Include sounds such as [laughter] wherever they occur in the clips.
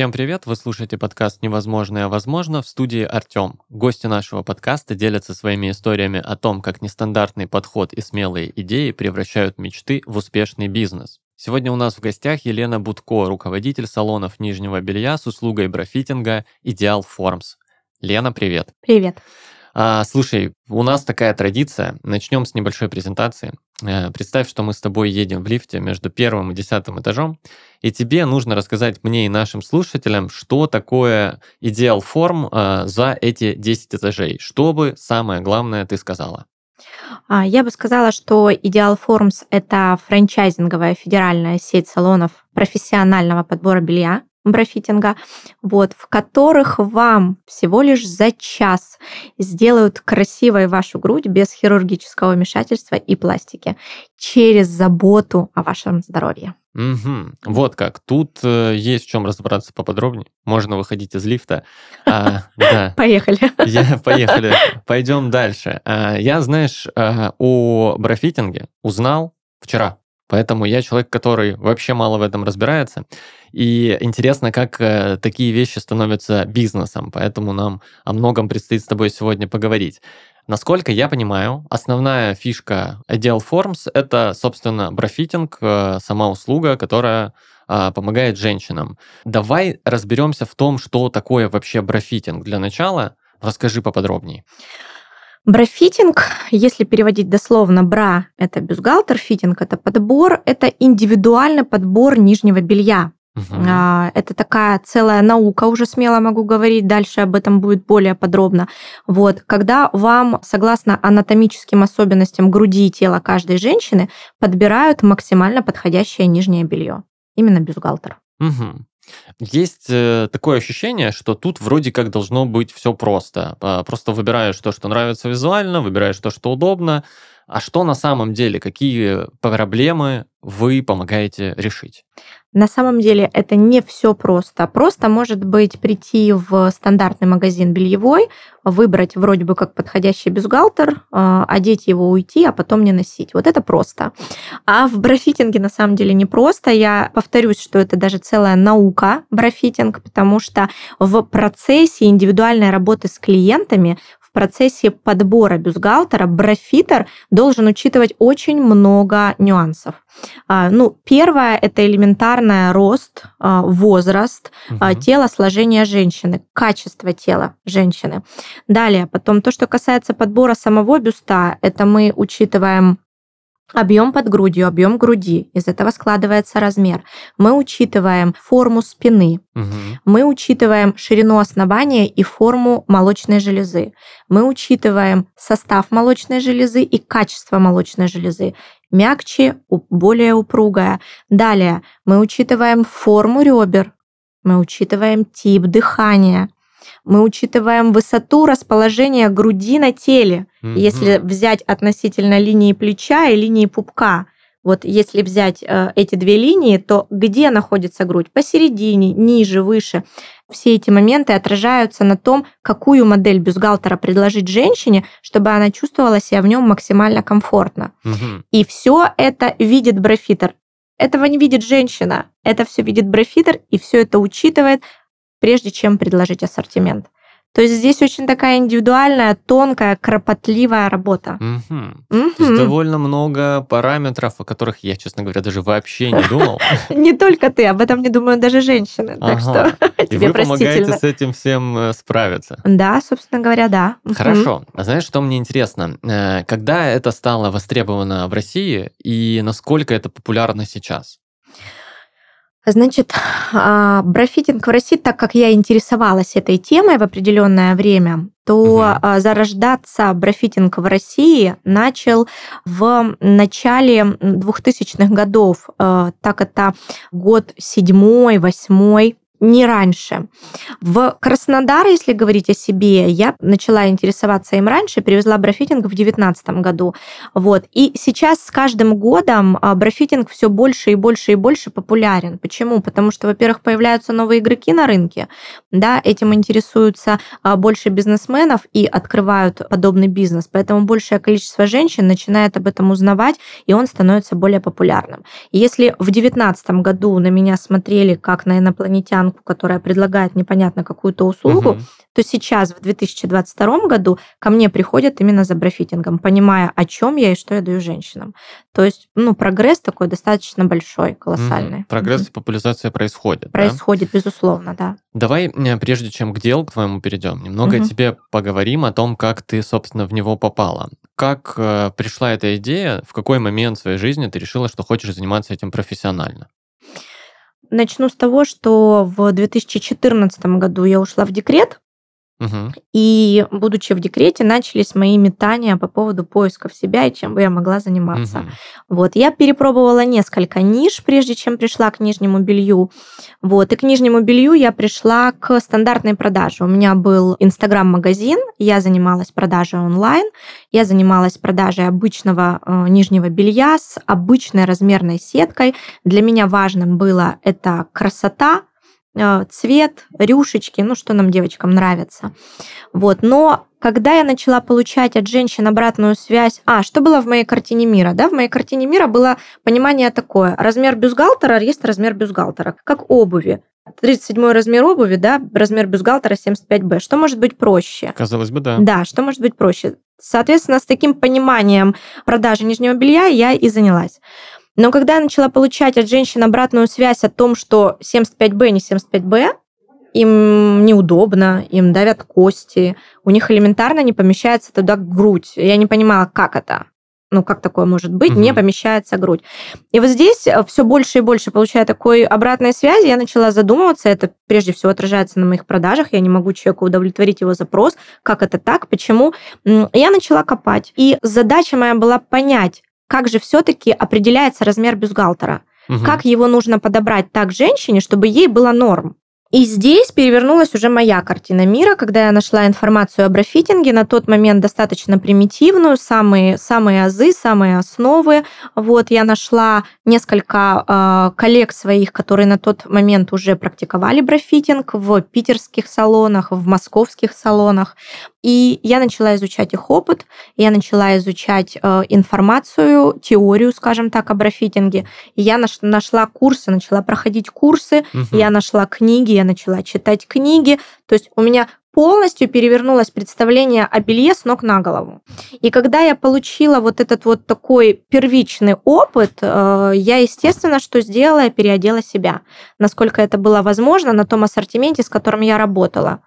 Всем привет! Вы слушаете подкаст «Невозможное возможно» в студии Артем. Гости нашего подкаста делятся своими историями о том, как нестандартный подход и смелые идеи превращают мечты в успешный бизнес. Сегодня у нас в гостях Елена Будко, руководитель салонов нижнего белья с услугой брофитинга «Идеал Формс». Лена, привет! Привет! А, слушай, у нас такая традиция. Начнем с небольшой презентации. Э, представь, что мы с тобой едем в лифте между первым и десятым этажом, и тебе нужно рассказать мне и нашим слушателям, что такое идеал форм э, за эти 10 этажей, чтобы самое главное ты сказала. А, я бы сказала, что Ideal Forms – это франчайзинговая федеральная сеть салонов профессионального подбора белья, брофитинга, вот, в которых вам всего лишь за час сделают красивой вашу грудь без хирургического вмешательства и пластики через заботу о вашем здоровье. Угу. Вот как. Тут э, есть в чем разобраться поподробнее. Можно выходить из лифта. А, да. [laughs] Поехали. [laughs] Я, поехали. Пойдем дальше. А, я, знаешь, а, о брофитинге узнал вчера. Поэтому я человек, который вообще мало в этом разбирается. И интересно, как э, такие вещи становятся бизнесом. Поэтому нам о многом предстоит с тобой сегодня поговорить. Насколько я понимаю, основная фишка Ideal Forms – это, собственно, брафиттинг, э, сама услуга, которая э, помогает женщинам. Давай разберемся в том, что такое вообще брафиттинг. Для начала расскажи поподробнее. Брафиттинг, если переводить дословно, bra – это бюстгальтер, fitting – это подбор, это индивидуальный подбор нижнего белья. Угу. Это такая целая наука, уже смело могу говорить, дальше об этом будет более подробно. Вот, когда вам, согласно анатомическим особенностям груди и тела каждой женщины, подбирают максимально подходящее нижнее белье. Именно бюстгальтер. Угу. Есть э, такое ощущение, что тут вроде как должно быть все просто. А, просто выбираешь то, что нравится визуально, выбираешь то, что удобно. А что на самом деле, какие проблемы вы помогаете решить? На самом деле это не все просто. Просто может быть прийти в стандартный магазин бельевой, выбрать вроде бы как подходящий бюстгальтер, а, одеть его, уйти, а потом не носить. Вот это просто. А в брофитинге на самом деле не просто. Я повторюсь, что это даже целая наука брофитинг, потому что в процессе индивидуальной работы с клиентами в процессе подбора бюстгальтера брофитер должен учитывать очень много нюансов. А, ну, первое – это элементарный рост, а, возраст, угу. телосложение женщины, качество тела женщины. Далее, потом то, что касается подбора самого бюста, это мы учитываем Объем под грудью, объем груди. Из этого складывается размер. Мы учитываем форму спины. Угу. Мы учитываем ширину основания и форму молочной железы. Мы учитываем состав молочной железы и качество молочной железы. Мягче, более упругая. Далее мы учитываем форму ребер. Мы учитываем тип дыхания мы учитываем высоту расположения груди на теле, mm-hmm. если взять относительно линии плеча и линии пупка. Вот если взять э, эти две линии, то где находится грудь? Посередине, ниже, выше. Все эти моменты отражаются на том, какую модель бюстгальтера предложить женщине, чтобы она чувствовала себя в нем максимально комфортно. Угу. И все это видит брофитер. Этого не видит женщина. Это все видит брофитер и все это учитывает, прежде чем предложить ассортимент. То есть здесь очень такая индивидуальная, тонкая, кропотливая работа. Угу. Угу. То есть довольно много параметров, о которых я, честно говоря, даже вообще не [laughs] думал. Не только ты, об этом не думают даже женщины. Так что тебе вы помогаете с этим всем э, справиться. Да, собственно говоря, да. Хорошо. А знаешь, что мне интересно? Э, когда это стало востребовано в России и насколько это популярно сейчас? Значит, а, брафиттинг в России, так как я интересовалась этой темой в определенное время, то угу. зарождаться брафиттинг в России начал в начале 2000-х годов. А, так это год седьмой, восьмой не раньше. В Краснодар, если говорить о себе, я начала интересоваться им раньше, привезла брафиттинг в 2019 году. Вот. И сейчас с каждым годом а, брафиттинг все больше и больше и больше популярен. Почему? Потому что, во-первых, появляются новые игроки на рынке, да, этим интересуются а, больше бизнесменов и открывают подобный бизнес. Поэтому большее количество женщин начинает об этом узнавать, и он становится более популярным. если в 2019 году на меня смотрели как на инопланетян клиентку, которая предлагает непонятно какую-то услугу, угу. то сейчас, в 2022 году, ко мне приходят именно за брафитингом, понимая, о чем я и что я даю женщинам. То есть, ну, прогресс такой достаточно большой, колоссальный. Угу. Прогресс угу. и популяризация происходит. Происходит, да? безусловно, да. Давай, э, прежде чем к делу к твоему перейдем, немного угу. о тебе поговорим, о том, как ты, собственно, в него попала. Как э, пришла эта идея, в какой момент в своей жизни ты решила, что хочешь заниматься этим профессионально? Начну с того, что в 2014 году я ушла в декрет, Угу. И, будучи в декрете, начались мои метания по поводу поисков себя и чем бы я могла заниматься. Угу. Вот, я перепробовала несколько ниш, прежде чем пришла к нижнему белью. Вот, и к нижнему белью я пришла к стандартной продаже. У меня был Инстаграм-магазин, я занималась продажей онлайн, я занималась продажей обычного э, нижнего белья с обычной размерной сеткой. Для меня важным было это красота, цвет, рюшечки, ну, что нам, девочкам, нравится. Вот, но когда я начала получать от женщин обратную связь, а, что было в моей картине мира, да, в моей картине мира было понимание такое, размер бюстгальтера есть размер бюстгальтера, как обуви. 37 размер обуви, да, размер бюстгальтера 75Б. Что может быть проще? Казалось бы, да. Да, что может быть проще? Соответственно, с таким пониманием продажи нижнего белья я и занялась. Но когда я начала получать от женщин обратную связь о том, что 75Б не 75Б, им неудобно, им давят кости, у них элементарно не помещается туда грудь. Я не понимала, как это. Ну, как такое может быть? Угу. Не помещается грудь. И вот здесь э, все больше и больше получая такой обратной связи, я начала задумываться. Это прежде всего отражается на моих продажах. Я не могу человеку удовлетворить его запрос. Как это так? Почему? Я начала копать. И задача моя была понять, как же все-таки определяется размер бюстгальтера? Угу. Как его нужно подобрать так женщине, чтобы ей было норм? И здесь перевернулась уже моя картина мира, когда я нашла информацию о брафитинге, на тот момент достаточно примитивную, самые, самые азы, самые основы. Вот я нашла несколько э, коллег своих, которые на тот момент уже практиковали брафитинг в питерских салонах, в московских салонах. И я начала изучать их опыт, я начала изучать э, информацию, теорию, скажем так, о брафитинге. И я наш, нашла курсы, начала проходить курсы, угу. я нашла книги, я начала читать книги. То есть у меня полностью перевернулось представление о белье с ног на голову. И когда я получила вот этот вот такой первичный опыт, э, я, естественно, что сделала, я переодела себя, насколько это было возможно на том ассортименте, с которым я работала.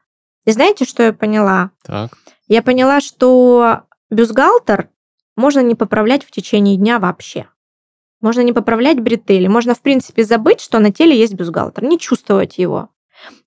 И знаете, что я поняла? Так. Я поняла, что бюстгальтер можно не поправлять в течение дня вообще. Можно не поправлять бретели. Можно, в принципе, забыть, что на теле есть бюстгальтер, не чувствовать его.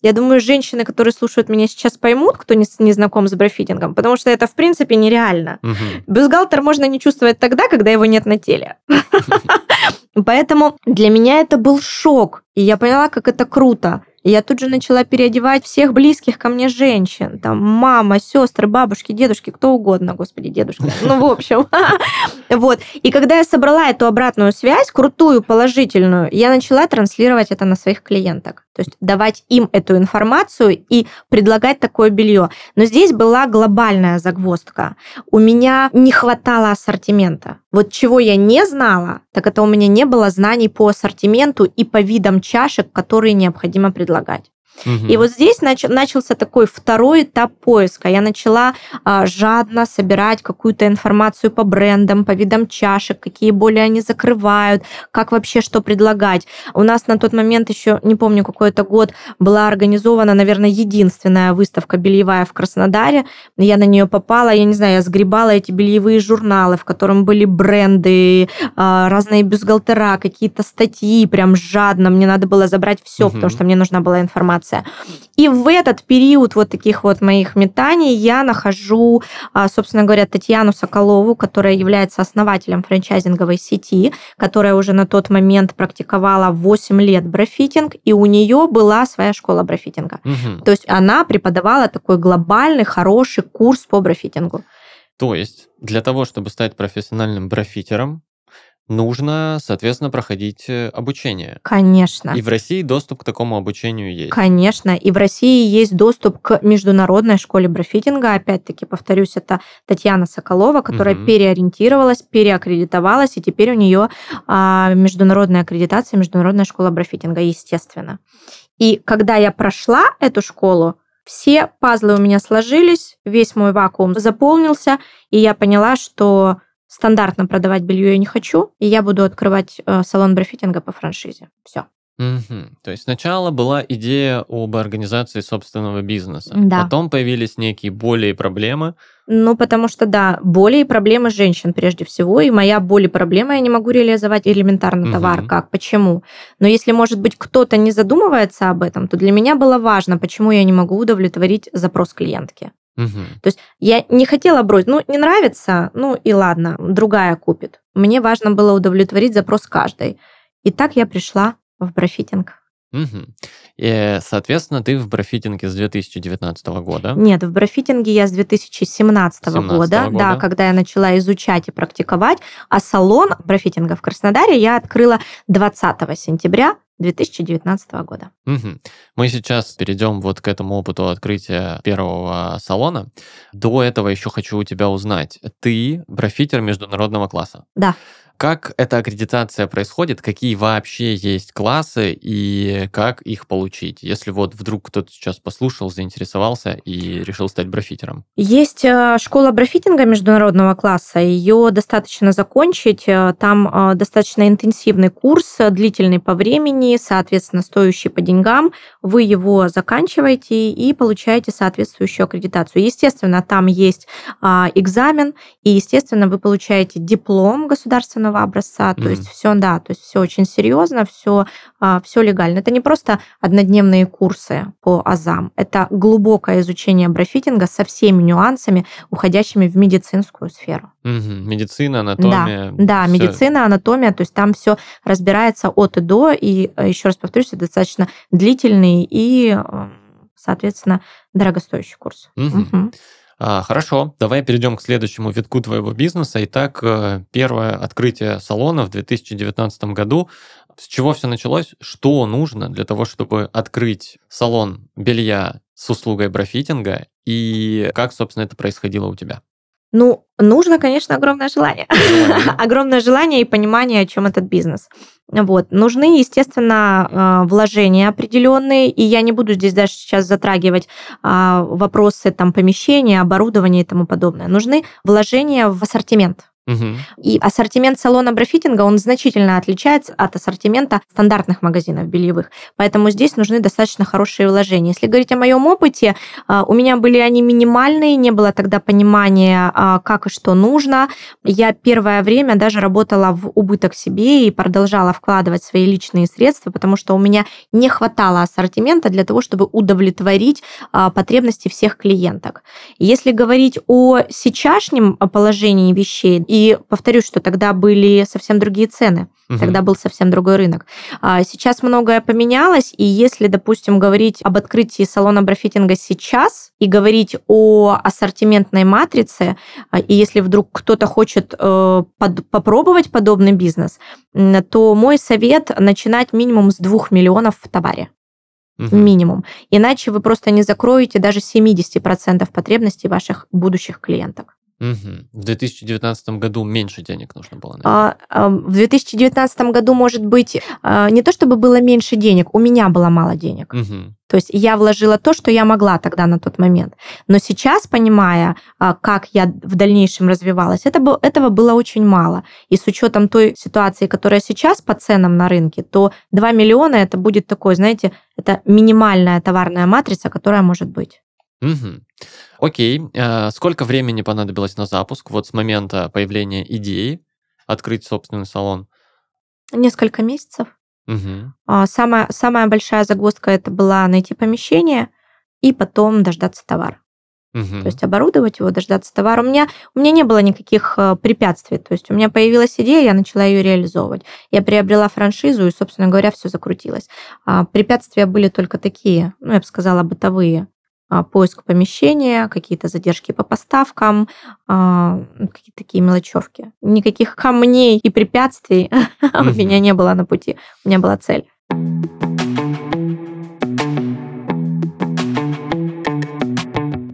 Я думаю, женщины, которые слушают меня сейчас, поймут, кто не, не знаком с брафитингом, потому что это, в принципе, нереально. Угу. Бюстгальтер можно не чувствовать тогда, когда его нет на теле. [laughs] Поэтому для меня это был шок. И я поняла, как это круто. Я тут же начала переодевать всех близких ко мне женщин. Там мама, сестры, бабушки, дедушки, кто угодно, господи, дедушки. Ну, в общем. [laughs] Вот. И когда я собрала эту обратную связь, крутую, положительную, я начала транслировать это на своих клиенток. То есть давать им эту информацию и предлагать такое белье. Но здесь была глобальная загвоздка. У меня не хватало ассортимента. Вот чего я не знала, так это у меня не было знаний по ассортименту и по видам чашек, которые необходимо предлагать. Угу. И вот здесь нач- начался такой второй этап поиска. Я начала а, жадно собирать какую-то информацию по брендам, по видам чашек, какие боли они закрывают, как вообще что предлагать. У нас на тот момент еще, не помню, какой это год, была организована, наверное, единственная выставка бельевая в Краснодаре. Я на нее попала, я не знаю, я сгребала эти бельевые журналы, в котором были бренды, а, разные бюстгальтера, какие-то статьи, прям жадно. Мне надо было забрать все, угу. потому что мне нужна была информация информация. И в этот период вот таких вот моих метаний я нахожу, а, собственно говоря, Татьяну Соколову, которая является основателем франчайзинговой сети, которая уже на тот момент практиковала 8 лет брафитинг, и у нее была своя школа брафитинга. Угу. То есть она преподавала такой глобальный, хороший курс по брафитингу. То есть для того, чтобы стать профессиональным брафитером, нужно, соответственно, проходить э, обучение. Конечно. И в России доступ к такому обучению есть. Конечно. И в России есть доступ к международной школе брафитинга. Опять-таки, повторюсь, это Татьяна Соколова, которая угу. переориентировалась, переаккредитовалась, и теперь у нее а, международная аккредитация, международная школа брафитинга, естественно. И когда я прошла эту школу, все пазлы у меня сложились, весь мой вакуум заполнился, и я поняла, что стандартно продавать белье я не хочу, и я буду открывать э, салон брафитинга по франшизе. Все. Угу. То есть сначала была идея об организации собственного бизнеса. Да. Потом появились некие боли и проблемы. Ну, потому что, да, боли и проблемы женщин прежде всего, и моя боль и проблема, я не могу реализовать элементарно товар. Мгм. Как? Почему? Но если, может быть, кто-то не задумывается об этом, то для меня было важно, почему я не могу удовлетворить запрос клиентки. Мгм. То есть я не хотела бросить, ну, не нравится, ну и ладно, другая купит. Мне важно было удовлетворить запрос каждой. И так я пришла в брафитинг. Мгм. И, соответственно, ты в брафитинге с 2019 года. Нет, в брафитинге я с 2017 17 года, года. да, когда я начала изучать и практиковать, а салон брафитинга в Краснодаре я открыла 20 сентября 2019 года. Мгм. Мы сейчас перейдем вот к этому опыту открытия первого салона. До этого еще хочу у тебя узнать. Ты брафитер международного класса. Да. Как эта аккредитация происходит? Какие вообще есть классы и как их получить? Если вот вдруг кто-то сейчас послушал, заинтересовался и решил стать брафитером. Есть э, школа брафитинга международного класса, ее достаточно закончить, э, там э, достаточно интенсивный курс, длительный по времени, соответственно, стоящий по деньгам, вы его заканчиваете и получаете соответствующую аккредитацию. Естественно, там есть а, экзамен, и, естественно, вы получаете диплом государственного образца, то Мгм. есть все, да, то есть все очень серьезно, все, все легально. Это не просто однодневные курсы по азам, это глубокое изучение брафитинга со всеми нюансами, уходящими в медицинскую сферу. Мгм. Медицина, анатомия. Да, всё. медицина, анатомия, то есть там все разбирается от и до, и э, еще раз повторюсь, это достаточно длительный и, э, соответственно, дорогостоящий курс. Мгм. Мгм. А, хорошо, давай перейдем к следующему витку твоего бизнеса. Итак, э, первое открытие салона в 2019 году. С чего все началось? Что нужно для того, чтобы открыть салон белья с услугой брафитинга? И как, собственно, это происходило у тебя? Ну, нужно, конечно, огромное желание. Огромное желание [laughs] и понимание, о чем этот бизнес. Вот. Нужны, естественно, э, вложения определенные, и я не буду здесь даже сейчас затрагивать а, вопросы там, помещения, оборудования и тому подобное. Нужны вложения в ассортимент. Мгм. И ассортимент салона брафитинга, он значительно отличается от ассортимента стандартных магазинов бельевых. Поэтому здесь нужны достаточно хорошие вложения. Если говорить о моем опыте, а, у меня были они минимальные, не было тогда понимания, а, как и что нужно. Я первое время даже работала в убыток себе и продолжала вкладывать свои личные средства, потому что у меня не хватало ассортимента для того, чтобы удовлетворить а, потребности всех клиенток. Если говорить о сейчасшнем положении вещей, повторюсь, что тогда были совсем другие цены, Мгм. тогда был совсем другой рынок. А Сейчас многое поменялось, и если, допустим, говорить об открытии салона брафитинга сейчас и говорить о ассортиментной матрице, а, и если вдруг кто-то хочет э, под- попробовать подобный бизнес, то мой совет начинать минимум с 2 миллионов в товаре Мгм. минимум. Иначе вы просто не закроете даже 70% потребностей ваших будущих клиенток. Мгм. В 2019 году меньше денег нужно было. наверное. А, а, В 2019 году, может быть, а, не то чтобы было меньше денег, у меня было мало денег. Мгм. То есть я вложила то, что я могла тогда на тот момент. Но сейчас, понимая, а, как я в дальнейшем развивалась, это, этого было очень мало. И с учетом той ситуации, которая сейчас по ценам на рынке, то 2 миллиона это будет такой, знаете, это минимальная товарная матрица, которая может быть. Мгм. Окей. А Сколько времени понадобилось на запуск? Вот с момента появления идеи открыть собственный салон. Несколько месяцев. А, Самая, самая большая загвоздка это была найти помещение и потом дождаться товар. Мгм. То есть оборудовать его, дождаться товара. У меня, у меня не было никаких э, препятствий. То есть у меня появилась идея, я начала ее реализовывать. Я приобрела франшизу, и, собственно говоря, все закрутилось. А, Препятствия были только такие, ну, я бы сказала, бытовые. А, Поиск помещения, какие-то задержки по поставкам, а, ну, какие-то такие мелочевки. Никаких камней и препятствий [laughs] у меня не было на пути. У меня была цель.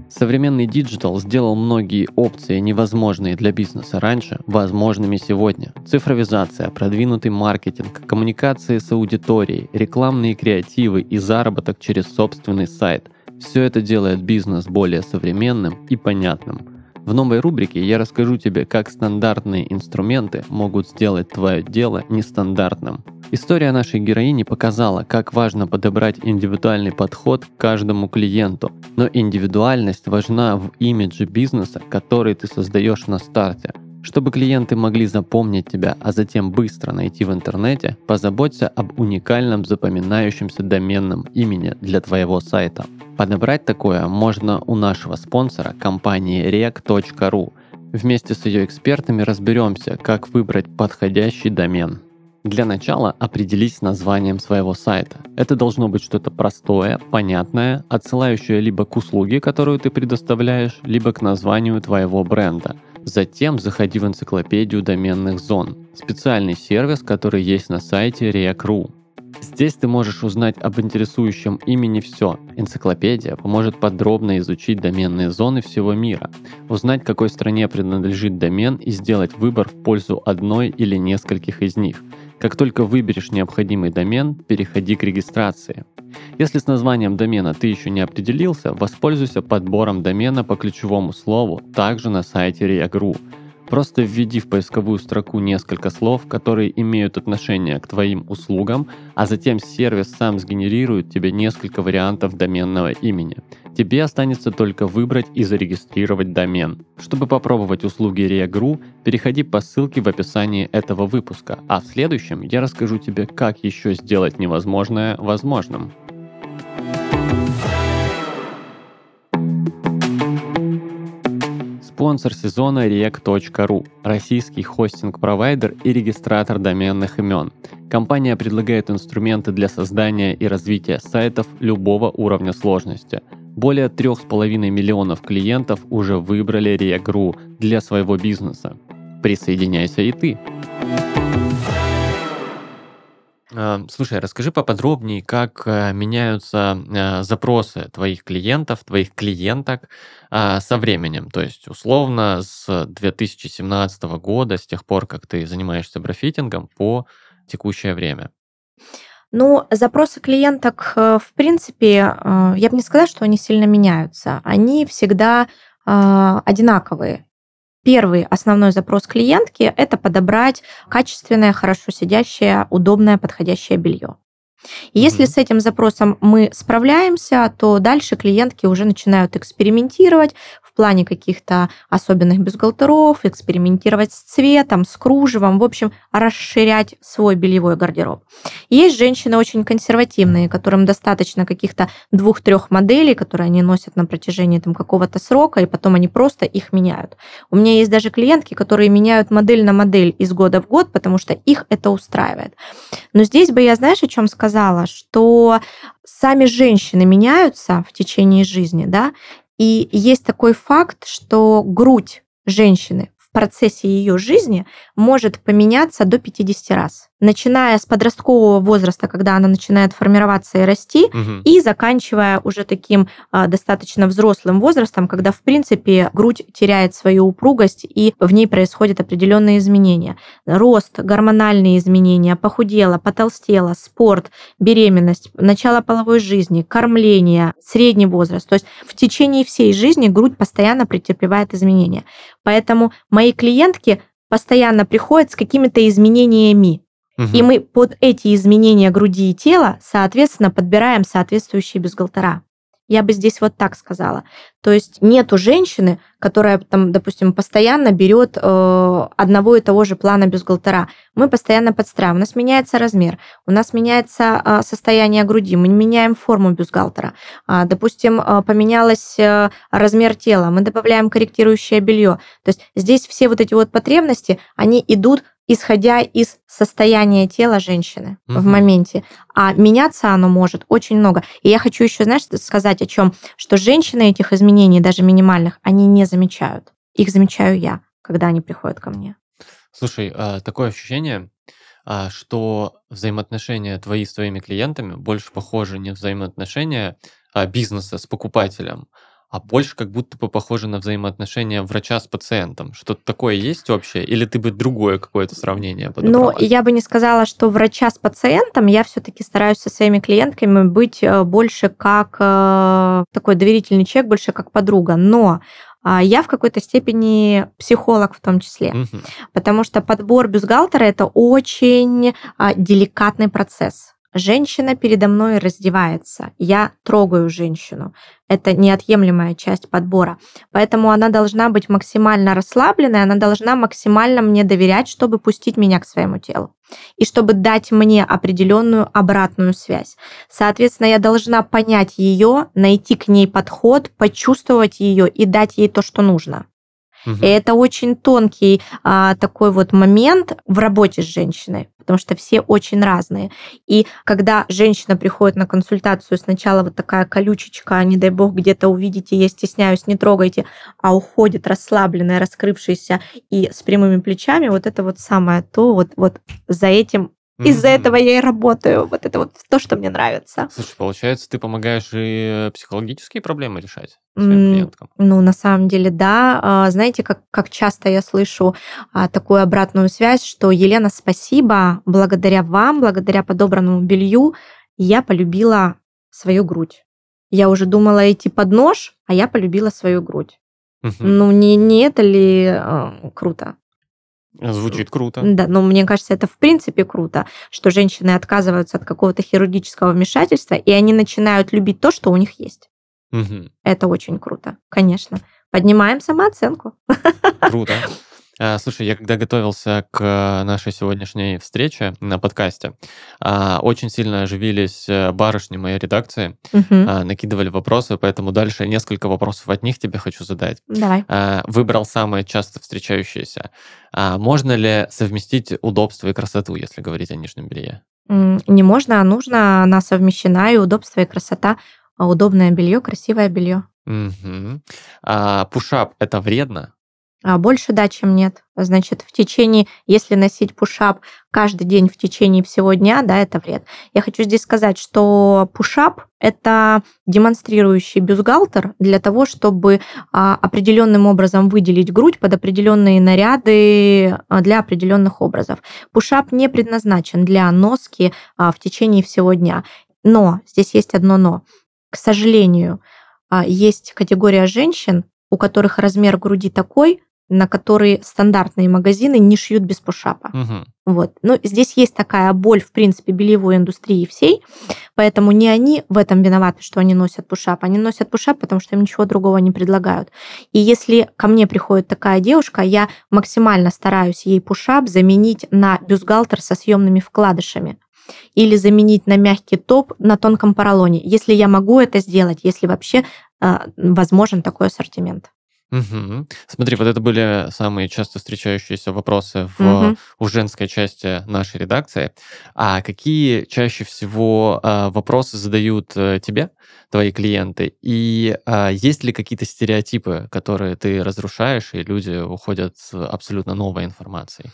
Современный диджитал сделал многие опции, невозможные для бизнеса раньше, возможными сегодня. Цифровизация, продвинутый маркетинг, коммуникации с аудиторией, рекламные креативы и заработок через собственный сайт – все это делает бизнес более современным и понятным. В новой рубрике я расскажу тебе, как стандартные инструменты могут сделать твое дело нестандартным. История нашей героини показала, как важно подобрать индивидуальный подход к каждому клиенту, но индивидуальность важна в имидже бизнеса, который ты создаешь на старте. Чтобы клиенты могли запомнить тебя, а затем быстро найти в интернете, позаботься об уникальном запоминающемся доменном имени для твоего сайта. Подобрать такое можно у нашего спонсора компании rec.ru. Вместе с ее экспертами разберемся, как выбрать подходящий домен. Для начала определись с названием своего сайта. Это должно быть что-то простое, понятное, отсылающее либо к услуге, которую ты предоставляешь, либо к названию твоего бренда. Затем заходи в энциклопедию доменных зон, специальный сервис, который есть на сайте Rec.ru. Здесь ты можешь узнать об интересующем имени все. Энциклопедия поможет подробно изучить доменные зоны всего мира, узнать, какой стране принадлежит домен и сделать выбор в пользу одной или нескольких из них. Как только выберешь необходимый домен, переходи к регистрации. Если с названием домена ты еще не определился, воспользуйся подбором домена по ключевому слову также на сайте Reagru. Просто введи в поисковую строку несколько слов, которые имеют отношение к твоим услугам, а затем сервис сам сгенерирует тебе несколько вариантов доменного имени. Тебе останется только выбрать и зарегистрировать домен. Чтобы попробовать услуги Reagru, переходи по ссылке в описании этого выпуска, а в следующем я расскажу тебе, как еще сделать невозможное возможным. Спонсор сезона Rec.ru – российский хостинг-провайдер и регистратор доменных имен. Компания предлагает инструменты для создания и развития сайтов любого уровня сложности. Более 3,5 миллионов клиентов уже выбрали Rec.ru для своего бизнеса. Присоединяйся и ты! А, слушай, расскажи поподробнее, как э, меняются э, запросы твоих клиентов, твоих клиенток а, со временем. То есть, условно, с 2017 года, с тех пор, как ты занимаешься брофитингом, по текущее время. Ну, запросы клиенток, э, в принципе, я бы не сказала, что они сильно меняются. Они всегда одинаковые. Первый основной запрос клиентки – это подобрать качественное, хорошо сидящее, удобное, подходящее белье. И если с этим запросом мы справляемся, то дальше клиентки уже начинают экспериментировать, в плане каких-то особенных бюстгальтеров, экспериментировать с цветом, с кружевом, в общем, расширять свой бельевой гардероб. Есть женщины очень консервативные, которым достаточно каких-то двух-трех моделей, которые они носят на протяжении там, какого-то срока, и потом они просто их меняют. У меня есть даже клиентки, которые меняют модель на модель из года в год, потому что их это устраивает. Но здесь бы я, знаешь, о чем сказала, что сами женщины меняются в течение жизни, да, и есть такой факт, что грудь женщины в процессе ее жизни может поменяться до 50 раз начиная с подросткового возраста, когда она начинает формироваться и расти, угу. и заканчивая уже таким а, достаточно взрослым возрастом, когда, в принципе, грудь теряет свою упругость, и в ней происходят определенные изменения. Рост, гормональные изменения, похудела, потолстела, спорт, беременность, начало половой жизни, кормление, средний возраст. То есть в течение всей жизни грудь постоянно претерпевает изменения. Поэтому мои клиентки постоянно приходят с какими-то изменениями. И мы под эти изменения груди и тела, соответственно, подбираем соответствующие бюстгальтера. Я бы здесь вот так сказала. То есть нету женщины, которая там, допустим, постоянно берет э, одного и того же плана бюстгальтера. Мы постоянно подстраиваем. У нас меняется размер, у нас меняется э, состояние груди, мы меняем форму бюстгальтера. Э, допустим, э, поменялось э, размер тела, мы добавляем корректирующее белье. То есть здесь все вот эти вот потребности, они идут исходя из состояния тела женщины угу. в моменте. А меняться оно может очень много. И я хочу еще, знаешь, сказать о чем, что женщины этих изменений, даже минимальных, они не замечают. Их замечаю я, когда они приходят ко мне. Слушай, а, такое ощущение, а, что взаимоотношения твои с твоими клиентами больше похожи не взаимоотношения а, бизнеса с покупателем, а больше как будто бы похоже на взаимоотношения врача с пациентом. Что-то такое есть общее? Или ты бы другое какое-то сравнение подобрала? Ну, я бы не сказала, что врача с пациентом. Я все-таки стараюсь со своими клиентками быть э, больше как э, такой доверительный человек, больше как подруга. Но а, я в какой-то степени психолог в том числе, угу. потому что подбор бюстгальтера это очень а, деликатный процесс. Женщина передо мной раздевается, я трогаю женщину. Это неотъемлемая часть подбора. Поэтому она должна быть максимально расслабленной, она должна максимально мне доверять, чтобы пустить меня к своему телу и чтобы дать мне определенную обратную связь. Соответственно, я должна понять ее, найти к ней подход, почувствовать ее и дать ей то, что нужно. Угу. И это очень тонкий а, такой вот момент в работе с женщиной, потому что все очень разные. И когда женщина приходит на консультацию, сначала вот такая колючечка, не дай бог где-то увидите, я стесняюсь, не трогайте, а уходит расслабленная, раскрывшаяся и с прямыми плечами, вот это вот самое то, вот, вот за этим из-за этого я и работаю. Вот это вот то, что мне нравится. Слушай, получается, ты помогаешь и психологические проблемы решать своим клиенткам? Ну, на самом деле, да. А, знаете, как, как часто я слышу а, такую обратную связь, что Елена, спасибо, благодаря вам, благодаря подобранному белью, я полюбила свою грудь. Я уже думала идти под нож, а я полюбила свою грудь. Угу. Ну, не, не это ли э, круто? Звучит круто. Да, но мне кажется, это в принципе круто, что женщины отказываются от какого-то хирургического вмешательства, и они начинают любить то, что у них есть. Угу. Это очень круто, конечно. Поднимаем самооценку. Круто. [laughs] А, слушай, я когда готовился к нашей сегодняшней встрече на подкасте, а, очень сильно оживились э, барышни моей редакции, угу. накидывали вопросы, поэтому дальше несколько вопросов от них тебе хочу задать. Давай. Выбрал самые часто встречающиеся. Можно ли совместить удобство и красоту, если говорить о нижнем белье? Не можно, а нужно. Она совмещена, и удобство, и красота. Удобное белье, красивое белье. Угу. А пушап это вредно? А больше да, чем нет. Значит, в течение, если носить пушап каждый день в течение всего дня, да, это вред. Я хочу здесь сказать, что пушап – это демонстрирующий бюстгальтер для того, чтобы а, определенным образом выделить грудь под определенные наряды а, для определенных образов. Пушап не предназначен для носки а, в течение всего дня. Но, здесь есть одно но. К сожалению, есть категория женщин, у которых размер груди такой, на которые стандартные магазины не шьют без пушапа. Угу. Вот. Ну, здесь есть такая боль, в принципе, бельевой индустрии всей, поэтому не они в этом виноваты, что они носят пушап. Они носят пушап, потому что им ничего другого не предлагают. И если ко мне приходит такая девушка, я максимально стараюсь ей пушап заменить на бюстгальтер со съемными вкладышами или заменить на мягкий топ на тонком поролоне, если я могу это сделать, если вообще э, возможен такой ассортимент. Угу. Смотри, вот это были самые часто встречающиеся вопросы в, угу. у женской части нашей редакции. А какие чаще всего а, вопросы задают а, тебе твои клиенты? И а, есть ли какие-то стереотипы, которые ты разрушаешь, и люди уходят с абсолютно новой информацией?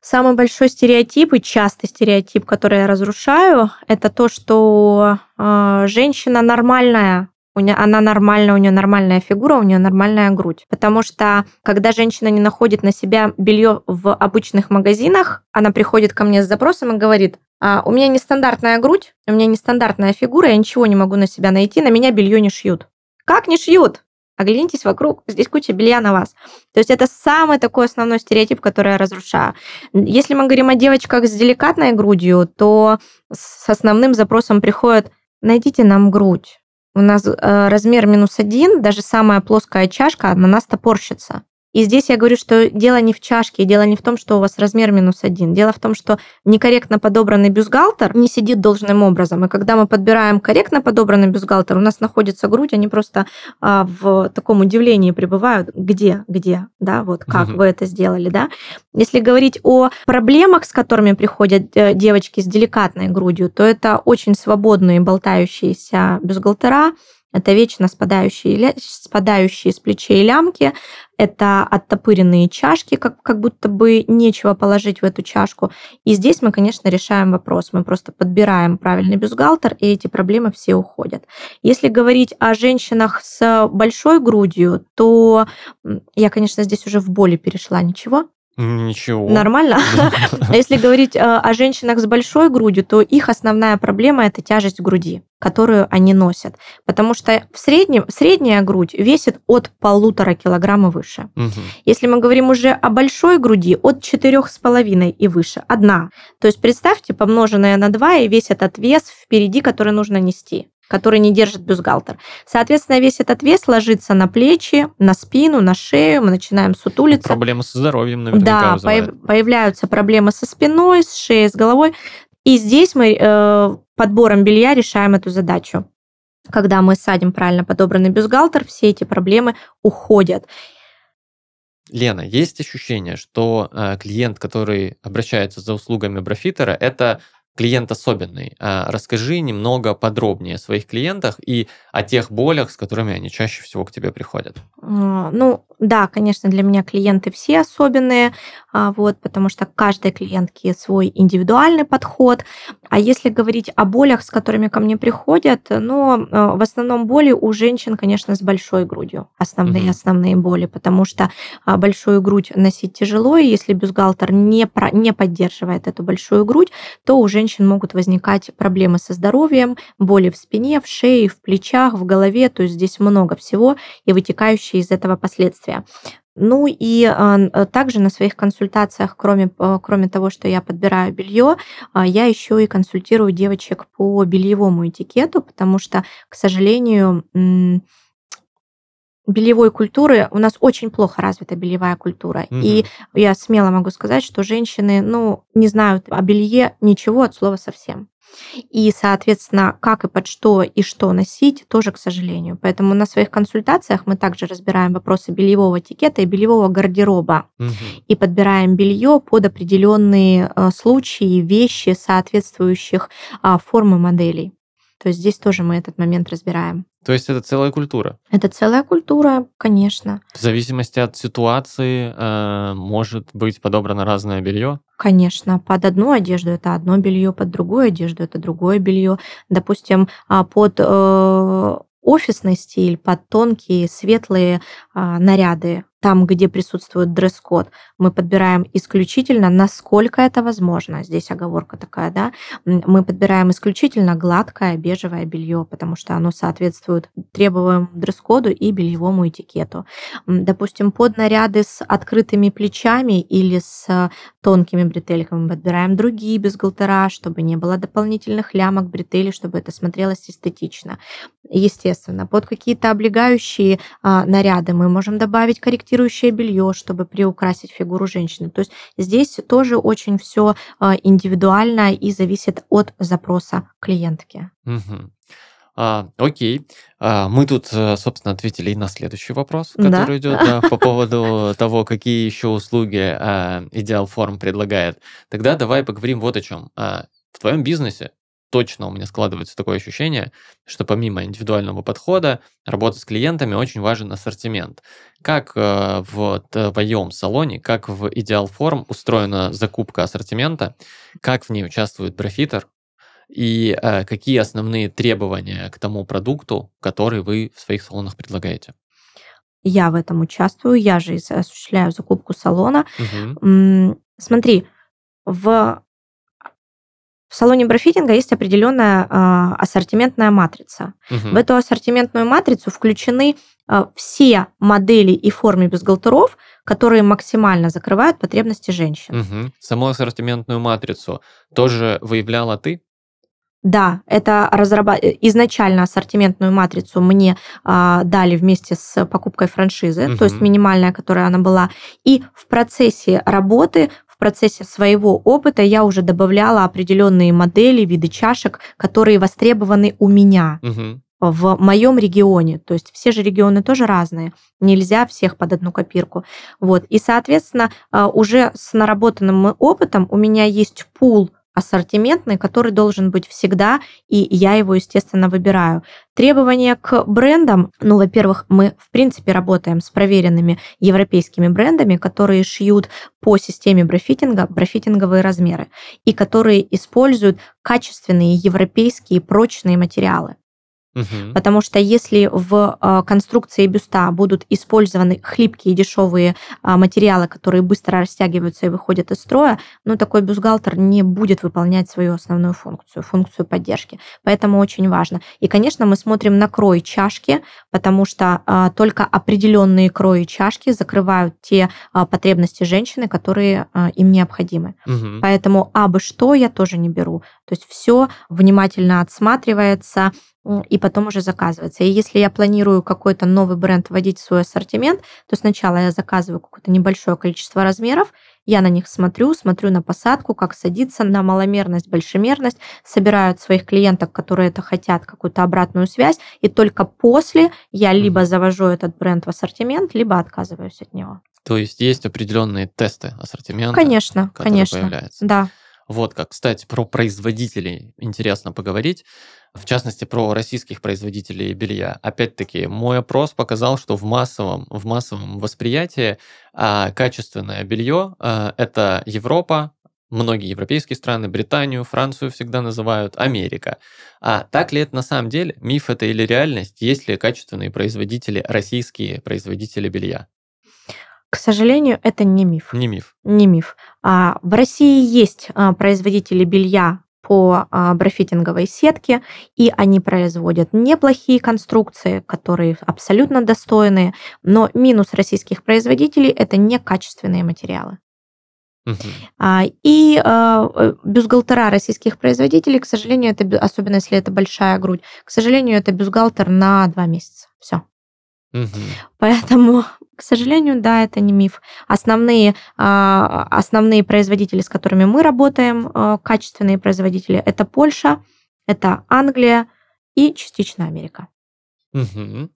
Самый большой стереотип и частый стереотип, который я разрушаю, это то, что э, женщина нормальная, у нее, она нормальная, у нее нормальная фигура, у нее нормальная грудь. Потому что когда женщина не находит на себя белье в обычных магазинах, она приходит ко мне с запросом и говорит, а, у меня нестандартная грудь, у меня нестандартная фигура, я ничего не могу на себя найти, на меня белье не шьют. Как не шьют? Оглянитесь вокруг, здесь куча белья на вас. То есть это самый такой основной стереотип, который я разрушаю. Если мы говорим о девочках с деликатной грудью, то с основным запросом приходит «найдите нам грудь». У нас э, размер минус один, даже самая плоская чашка на нас топорщится. И здесь я говорю, что дело не в чашке, дело не в том, что у вас размер минус один. Дело в том, что некорректно подобранный бюстгальтер не сидит должным образом. И когда мы подбираем корректно подобранный бюстгальтер, у нас находится грудь, они просто а, в таком удивлении пребывают, где, где, да, вот как вы это сделали, да. Если говорить о проблемах, с которыми приходят э, девочки с деликатной грудью, то это очень свободные болтающиеся бюстгальтера, Это вечно спадающие, спадающие с плечей лямки, это оттопыренные чашки, как, как будто бы нечего положить в эту чашку. И здесь мы, конечно, решаем вопрос. Мы просто подбираем правильный бюстгальтер, и эти проблемы все уходят. Если говорить о женщинах с большой грудью, то я, конечно, здесь уже в боли перешла. Ничего? Ничего. Нормально? [laughs] [laughs] Если говорить э, о женщинах с большой грудью, то их основная проблема – это тяжесть груди, которую они носят. Потому что в среднем, средняя грудь весит от полутора килограмма выше. Если мы говорим уже о большой груди, от четырех с половиной и выше, одна. То есть представьте, помноженное на 2 и весь этот вес впереди, который нужно нести который не держит бюстгальтер. Соответственно, весь этот вес ложится на плечи, на спину, на шею, мы начинаем сутулиться. Проблемы со здоровьем наверняка Да, вызывает. появ- появляются проблемы со спиной, с шеей, с головой. И здесь мы э, подбором белья решаем эту задачу. Когда мы садим правильно подобранный бюстгальтер, все эти проблемы уходят. Лена, есть ощущение, что э, клиент, который обращается за услугами брофитера, это клиент особенный. А расскажи немного подробнее о своих клиентах и о тех болях, с которыми они чаще всего к тебе приходят. А, Ну, да, конечно, для меня клиенты все особенные, а, вот, потому что каждой клиентке свой индивидуальный подход. А если говорить о болях, с которыми ко мне приходят, ну, в основном боли у женщин, конечно, с большой грудью. Основные, Мгм. основные боли, потому что большую грудь носить тяжело, и если бюстгальтер не, про- не поддерживает эту большую грудь, то у женщин могут возникать проблемы со здоровьем, боли в спине, в шее, в плечах, в голове, то есть здесь много всего и вытекающие из этого последствия. Ну и а, э, также на своих консультациях, кроме, э, кроме того, что я подбираю белье, а, я еще и консультирую девочек по бельевому этикету, потому что, к сожалению, бельевой культуры у нас очень плохо развита бельевая культура. И Мгм. я смело могу сказать, что женщины, ну, не знают о белье ничего от слова совсем. И, соответственно, как и под что и что носить, тоже, к сожалению. Поэтому на своих консультациях мы также разбираем вопросы бельевого этикета и бельевого гардероба Мгм. и подбираем белье под определенные э, случаи, вещи, соответствующих а, формы моделей. То есть здесь тоже мы этот момент разбираем. То есть это целая культура. Это целая культура, конечно. В зависимости от ситуации э, может быть подобрано разное белье. Конечно, под одну одежду это одно белье, под другую одежду это другое белье. Допустим, а, под э, офисный стиль, под тонкие светлые а, наряды, там, где присутствует дресс-код, мы подбираем исключительно, насколько это возможно. Здесь оговорка такая, да. Мы подбираем исключительно гладкое бежевое белье, потому что оно соответствует требуемому дресс-коду и бельевому этикету. Допустим, под наряды с открытыми плечами или с тонкими бретельками мы подбираем другие бюстгальтера, чтобы не было дополнительных лямок бретелей, чтобы это смотрелось эстетично. Естественно, под какие-то облегающие а, наряды мы можем добавить корректирующее белье, чтобы приукрасить фигуру женщины. То есть здесь тоже очень все индивидуально и зависит от запроса клиентки. Мгм. А, окей. А, мы тут, э, собственно, ответили и на следующий вопрос, Да. который идет да, по [laughs] поводу того, какие еще услуги а, Форм предлагает. Тогда давай поговорим вот о чем. А, в твоем бизнесе точно у меня складывается такое ощущение, что помимо индивидуального подхода, работы с клиентами очень важен ассортимент. Как э, в твоем салоне, как в Идеал Форм устроена закупка ассортимента, как в ней участвует профитер, и э, какие основные требования к тому продукту, который вы в своих салонах предлагаете? Я в этом участвую, я же осуществляю закупку салона. М, Смотри, в в салоне брофитинга есть определенная а, ассортиментная матрица. Мгм. В эту ассортиментную матрицу включены а, все модели и формы бюстгальтеров, которые максимально закрывают потребности женщин. Мгм. Саму ассортиментную матрицу тоже выявляла ты? Да, это разраба... э, изначально ассортиментную матрицу мне а, дали вместе с покупкой франшизы, то есть минимальная, которая она была. И в процессе работы, в процессе своего опыта я уже добавляла определенные модели, виды чашек, которые востребованы у меня в моем регионе. То есть все же регионы тоже разные. Нельзя всех под одну копирку. Вот. И, соответственно, а, уже с наработанным опытом у меня есть пул ассортиментный, который должен быть всегда, и я его, естественно, выбираю. Требования к брендам, ну, во-первых, мы, в принципе, работаем с проверенными европейскими брендами, которые шьют по системе брафитинга брафитинговые размеры и которые используют качественные европейские прочные материалы. Угу. Потому что если в а, конструкции бюста будут использованы хлипкие дешевые а, материалы, которые быстро растягиваются и выходят из строя, ну такой бюстгальтер не будет выполнять свою основную функцию, функцию поддержки. Поэтому очень важно. И, конечно, мы смотрим на крой чашки, потому что а, только определенные крои чашки закрывают те потребности женщины, которые им необходимы. Угу. Поэтому абы что я тоже не беру. То есть все внимательно отсматривается, и потом уже заказывается. И если я планирую какой-то новый бренд вводить в свой ассортимент, то сначала я заказываю какое-то небольшое количество размеров, я на них смотрю, смотрю на посадку, как садиться, на маломерность, большемерность, собираю от своих клиенток, которые это хотят, какую-то обратную связь, и только после я либо завожу этот бренд в ассортимент, либо отказываюсь от него. То есть есть определенные тесты ассортимента, конечно, конечно, появляются. Да. Вот как, кстати, про производителей интересно поговорить в частности, про российских производителей белья. Опять-таки, мой опрос показал, что в массовом, в массовом восприятии а, качественное белье а, это Европа, многие европейские страны, Британию, Францию всегда называют, Америка. А так ли это на самом деле? Миф это или реальность? Есть ли качественные производители, российские производители белья? К сожалению, это не миф. Не миф. Не миф. А, в России есть а, производители белья по а, брафитинговой сетке, и они производят неплохие конструкции, которые абсолютно достойные, но минус российских производителей – это некачественные материалы. Uh-huh. И э, бюстгальтера российских производителей, к сожалению, это особенно если это большая грудь, к сожалению, это бюстгальтер на два месяца. Все. Uh-huh. Поэтому к сожалению, да, это не миф. Основные, а, основные производители, с которыми мы работаем, а, качественные производители, это Польша, это Англия и частично Америка. Угу.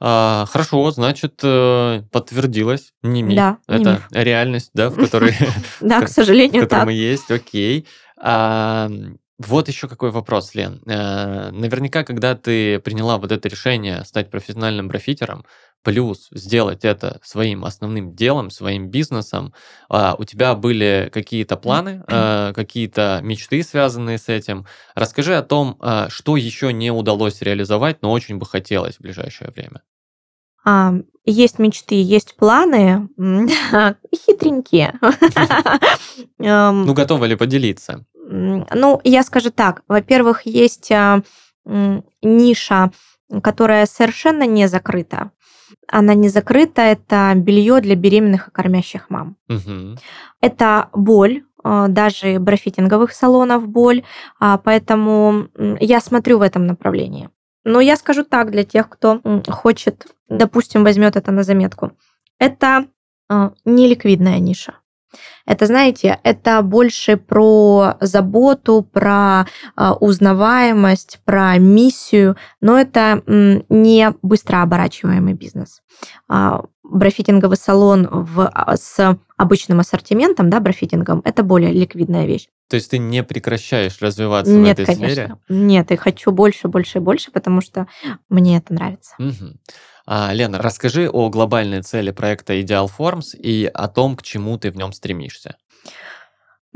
А, хорошо, значит, э, подтвердилось, не миф. Да, не это миф. реальность, да, в которой, [laughs] да, к [laughs] сожалению, в которой мы есть, окей. Вот еще какой вопрос, Лен. Э, наверняка, когда ты приняла вот это решение стать профессиональным графитером, плюс сделать это своим основным делом, своим бизнесом, а, у тебя были какие-то планы, а, какие-то мечты, связанные с этим. Расскажи о том, а, что еще не удалось реализовать, но очень бы хотелось в ближайшее время. Есть мечты, есть планы, [laughs] хитренькие. [laughs] Ну, готовы ли поделиться? Ну, я скажу так. Во-первых, есть ниша, которая совершенно не закрыта она не закрыта, это белье для беременных и кормящих мам. Угу. Это боль, а, даже брафитинговых салонов боль, а, поэтому я смотрю в этом направлении. Но я скажу так для тех, кто хочет, допустим, возьмет это на заметку. Это а, неликвидная ниша. Это, знаете, это больше про заботу, про а, узнаваемость, про миссию, но это не быстро оборачиваемый бизнес. А, брафитинговый салон в, а, с обычным ассортиментом, да, брафитингом, это более ликвидная вещь. То есть ты не прекращаешь развиваться Нет, в этой конечно. сфере? Нет, я хочу больше, больше и больше, потому что мне это нравится. Угу. А, Лена, расскажи о глобальной цели проекта Ideal Forms и о том, к чему ты в нем стремишься.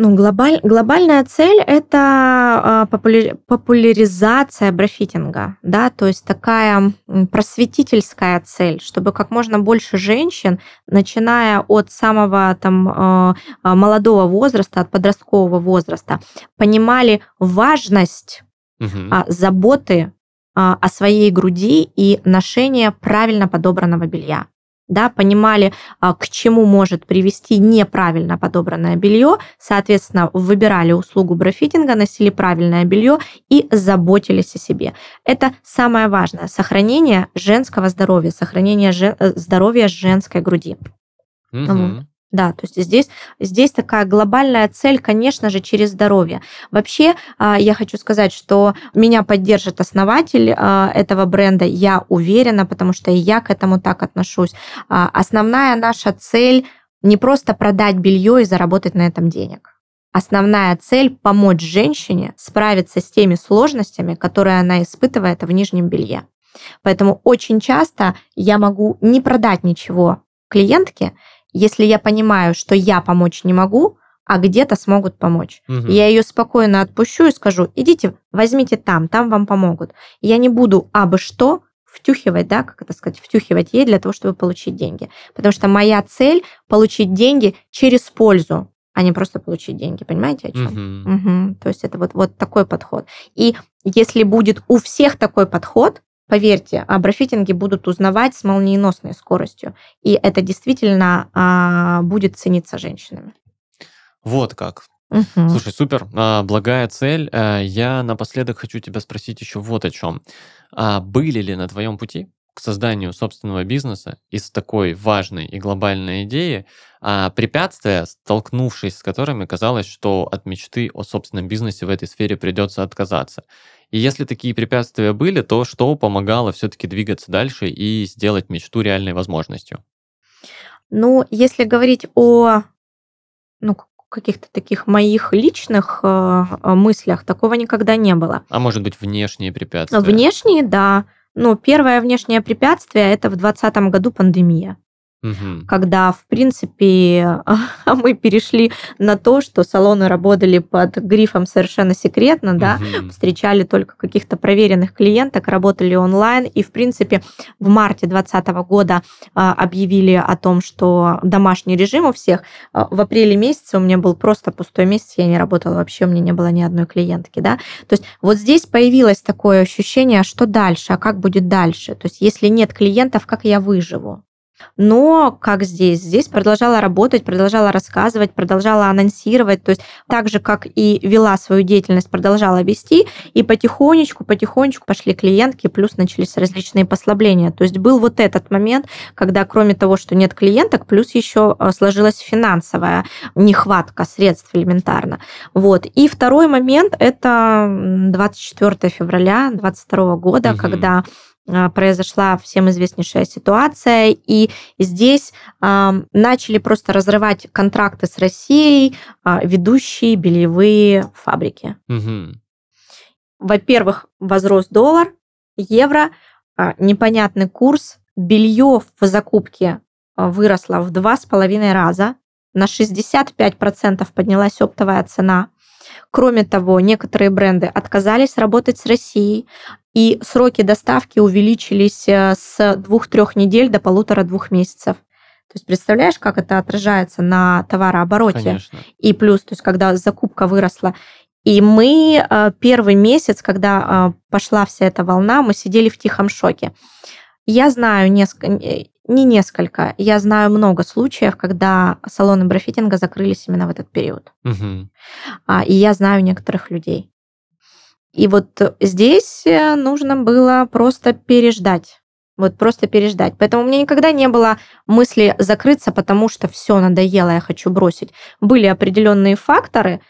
Ну, глобаль, глобальная цель – это а, популяри, популяризация брафитинга, да, то есть такая просветительская цель, чтобы как можно больше женщин, начиная от самого там а, а, молодого возраста, от подросткового возраста, понимали важность угу. заботы о своей груди и ношения правильно подобранного белья да, понимали, а, к чему может привести неправильно подобранное белье, соответственно, выбирали услугу брафитинга, носили правильное белье и заботились о себе. Это самое важное. Сохранение женского здоровья, сохранение жен... Э, здоровья женской груди. Угу. Да, то есть здесь, здесь такая глобальная цель, конечно же, через здоровье. Вообще, а, я хочу сказать, что меня поддержит основатель а, этого бренда, я уверена, потому что и я к этому так отношусь. А, основная наша цель не просто продать белье и заработать на этом денег. Основная цель – помочь женщине справиться с теми сложностями, которые она испытывает в нижнем белье. Поэтому очень часто я могу не продать ничего клиентке, если я понимаю, что я помочь не могу, а где-то смогут помочь. Угу. Я ее спокойно отпущу и скажу, идите, возьмите там, там вам помогут. Я не буду абы что втюхивать, да, как это сказать, втюхивать ей для того, чтобы получить деньги. Потому что моя цель получить деньги через пользу, а не просто получить деньги. Понимаете, о чем? Угу. Угу. То есть это вот, вот такой подход. И если будет у всех такой подход, поверьте, о будут узнавать с молниеносной скоростью. И это действительно а, будет цениться женщинами. Вот как. Угу. Слушай, супер, а, благая цель. А, я напоследок хочу тебя спросить еще вот о чем. А были ли на твоем пути к созданию собственного бизнеса из такой важной и глобальной идеи а, препятствия, столкнувшись с которыми казалось, что от мечты о собственном бизнесе в этой сфере придется отказаться? И если такие препятствия были, то что помогало все-таки двигаться дальше и сделать мечту реальной возможностью? Ну, если говорить о ну, каких-то таких моих личных э, э, мыслях такого никогда не было. А может быть, внешние препятствия? Внешние, да. Ну, первое внешнее препятствие это в 2020 году пандемия угу. когда, в принципе, [laughs] мы перешли на то, что салоны работали под грифом совершенно секретно, да, угу. встречали только каких-то проверенных клиенток, работали онлайн, и, в принципе, в марте 2020 года а, объявили о том, что домашний режим у всех. А, в апреле месяце у меня был просто пустой месяц, я не работала вообще, у меня не было ни одной клиентки, да. То есть вот здесь появилось такое ощущение, а что дальше, а как будет дальше? То есть если нет клиентов, как я выживу? Но как здесь? Здесь продолжала работать, продолжала рассказывать, продолжала анонсировать, то есть так же, как и вела свою деятельность, продолжала вести, и потихонечку, потихонечку пошли клиентки, плюс начались различные послабления. То есть был вот этот момент, когда кроме того, что нет клиенток, плюс еще э, сложилась финансовая нехватка средств элементарно. Вот. И второй момент – это 24 февраля 2022 года, угу. когда произошла всем известнейшая ситуация, и здесь э, начали просто разрывать контракты с Россией э, ведущие бельевые фабрики. Угу. Во-первых, возрос доллар, евро, э, непонятный курс, белье в закупке выросло в два с половиной раза, на 65% поднялась оптовая цена. Кроме того, некоторые бренды отказались работать с Россией, и сроки доставки увеличились э, с двух-трех недель до полутора-двух месяцев. То есть представляешь, как это отражается на товарообороте? Конечно. И плюс, то есть когда закупка выросла. И мы э, первый месяц, когда э, пошла вся эта волна, мы сидели в тихом шоке. Я знаю несколько, не несколько, я знаю много случаев, когда салоны брафитинга закрылись именно в этот период. Угу. И я знаю некоторых людей. И вот здесь э, нужно было просто переждать. Вот просто переждать. Поэтому у меня никогда не было мысли закрыться, потому что все надоело, я хочу бросить. Были определенные факторы,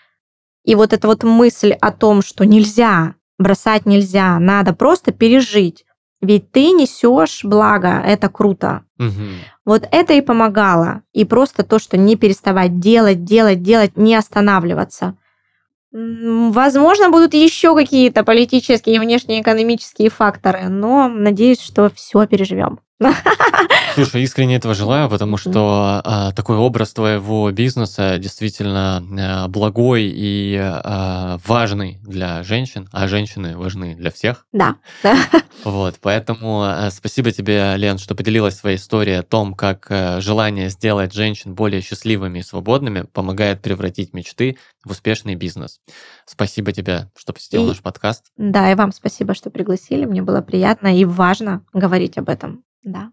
и вот эта вот мысль о том, что нельзя, бросать нельзя, надо просто пережить. Ведь ты несешь благо, это круто. Угу. Вот это и помогало. И просто то, что не переставать делать, делать, делать, не останавливаться. Возможно, будут еще какие-то политические и внешнеэкономические факторы, но надеюсь, что все переживем. Слушай, искренне этого желаю, потому что а, такой образ твоего бизнеса действительно а, благой и а, важный для женщин, а женщины важны для всех. Да. Вот, поэтому а, спасибо тебе, Лен, что поделилась своей историей о том, как а, желание сделать женщин более счастливыми и свободными помогает превратить мечты в успешный бизнес. Спасибо тебе, что посетил и, наш подкаст. Да, и вам спасибо, что пригласили. Мне было приятно и важно говорить об этом. Да.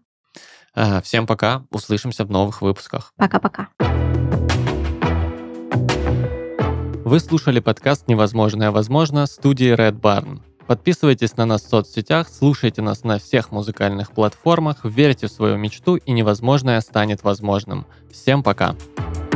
Всем пока. Услышимся в новых выпусках. Пока-пока. Вы слушали подкаст «Невозможное возможно» студии Red Barn. Подписывайтесь на нас в соцсетях, слушайте нас на всех музыкальных платформах, верьте в свою мечту и невозможное станет возможным. Всем пока! Пока.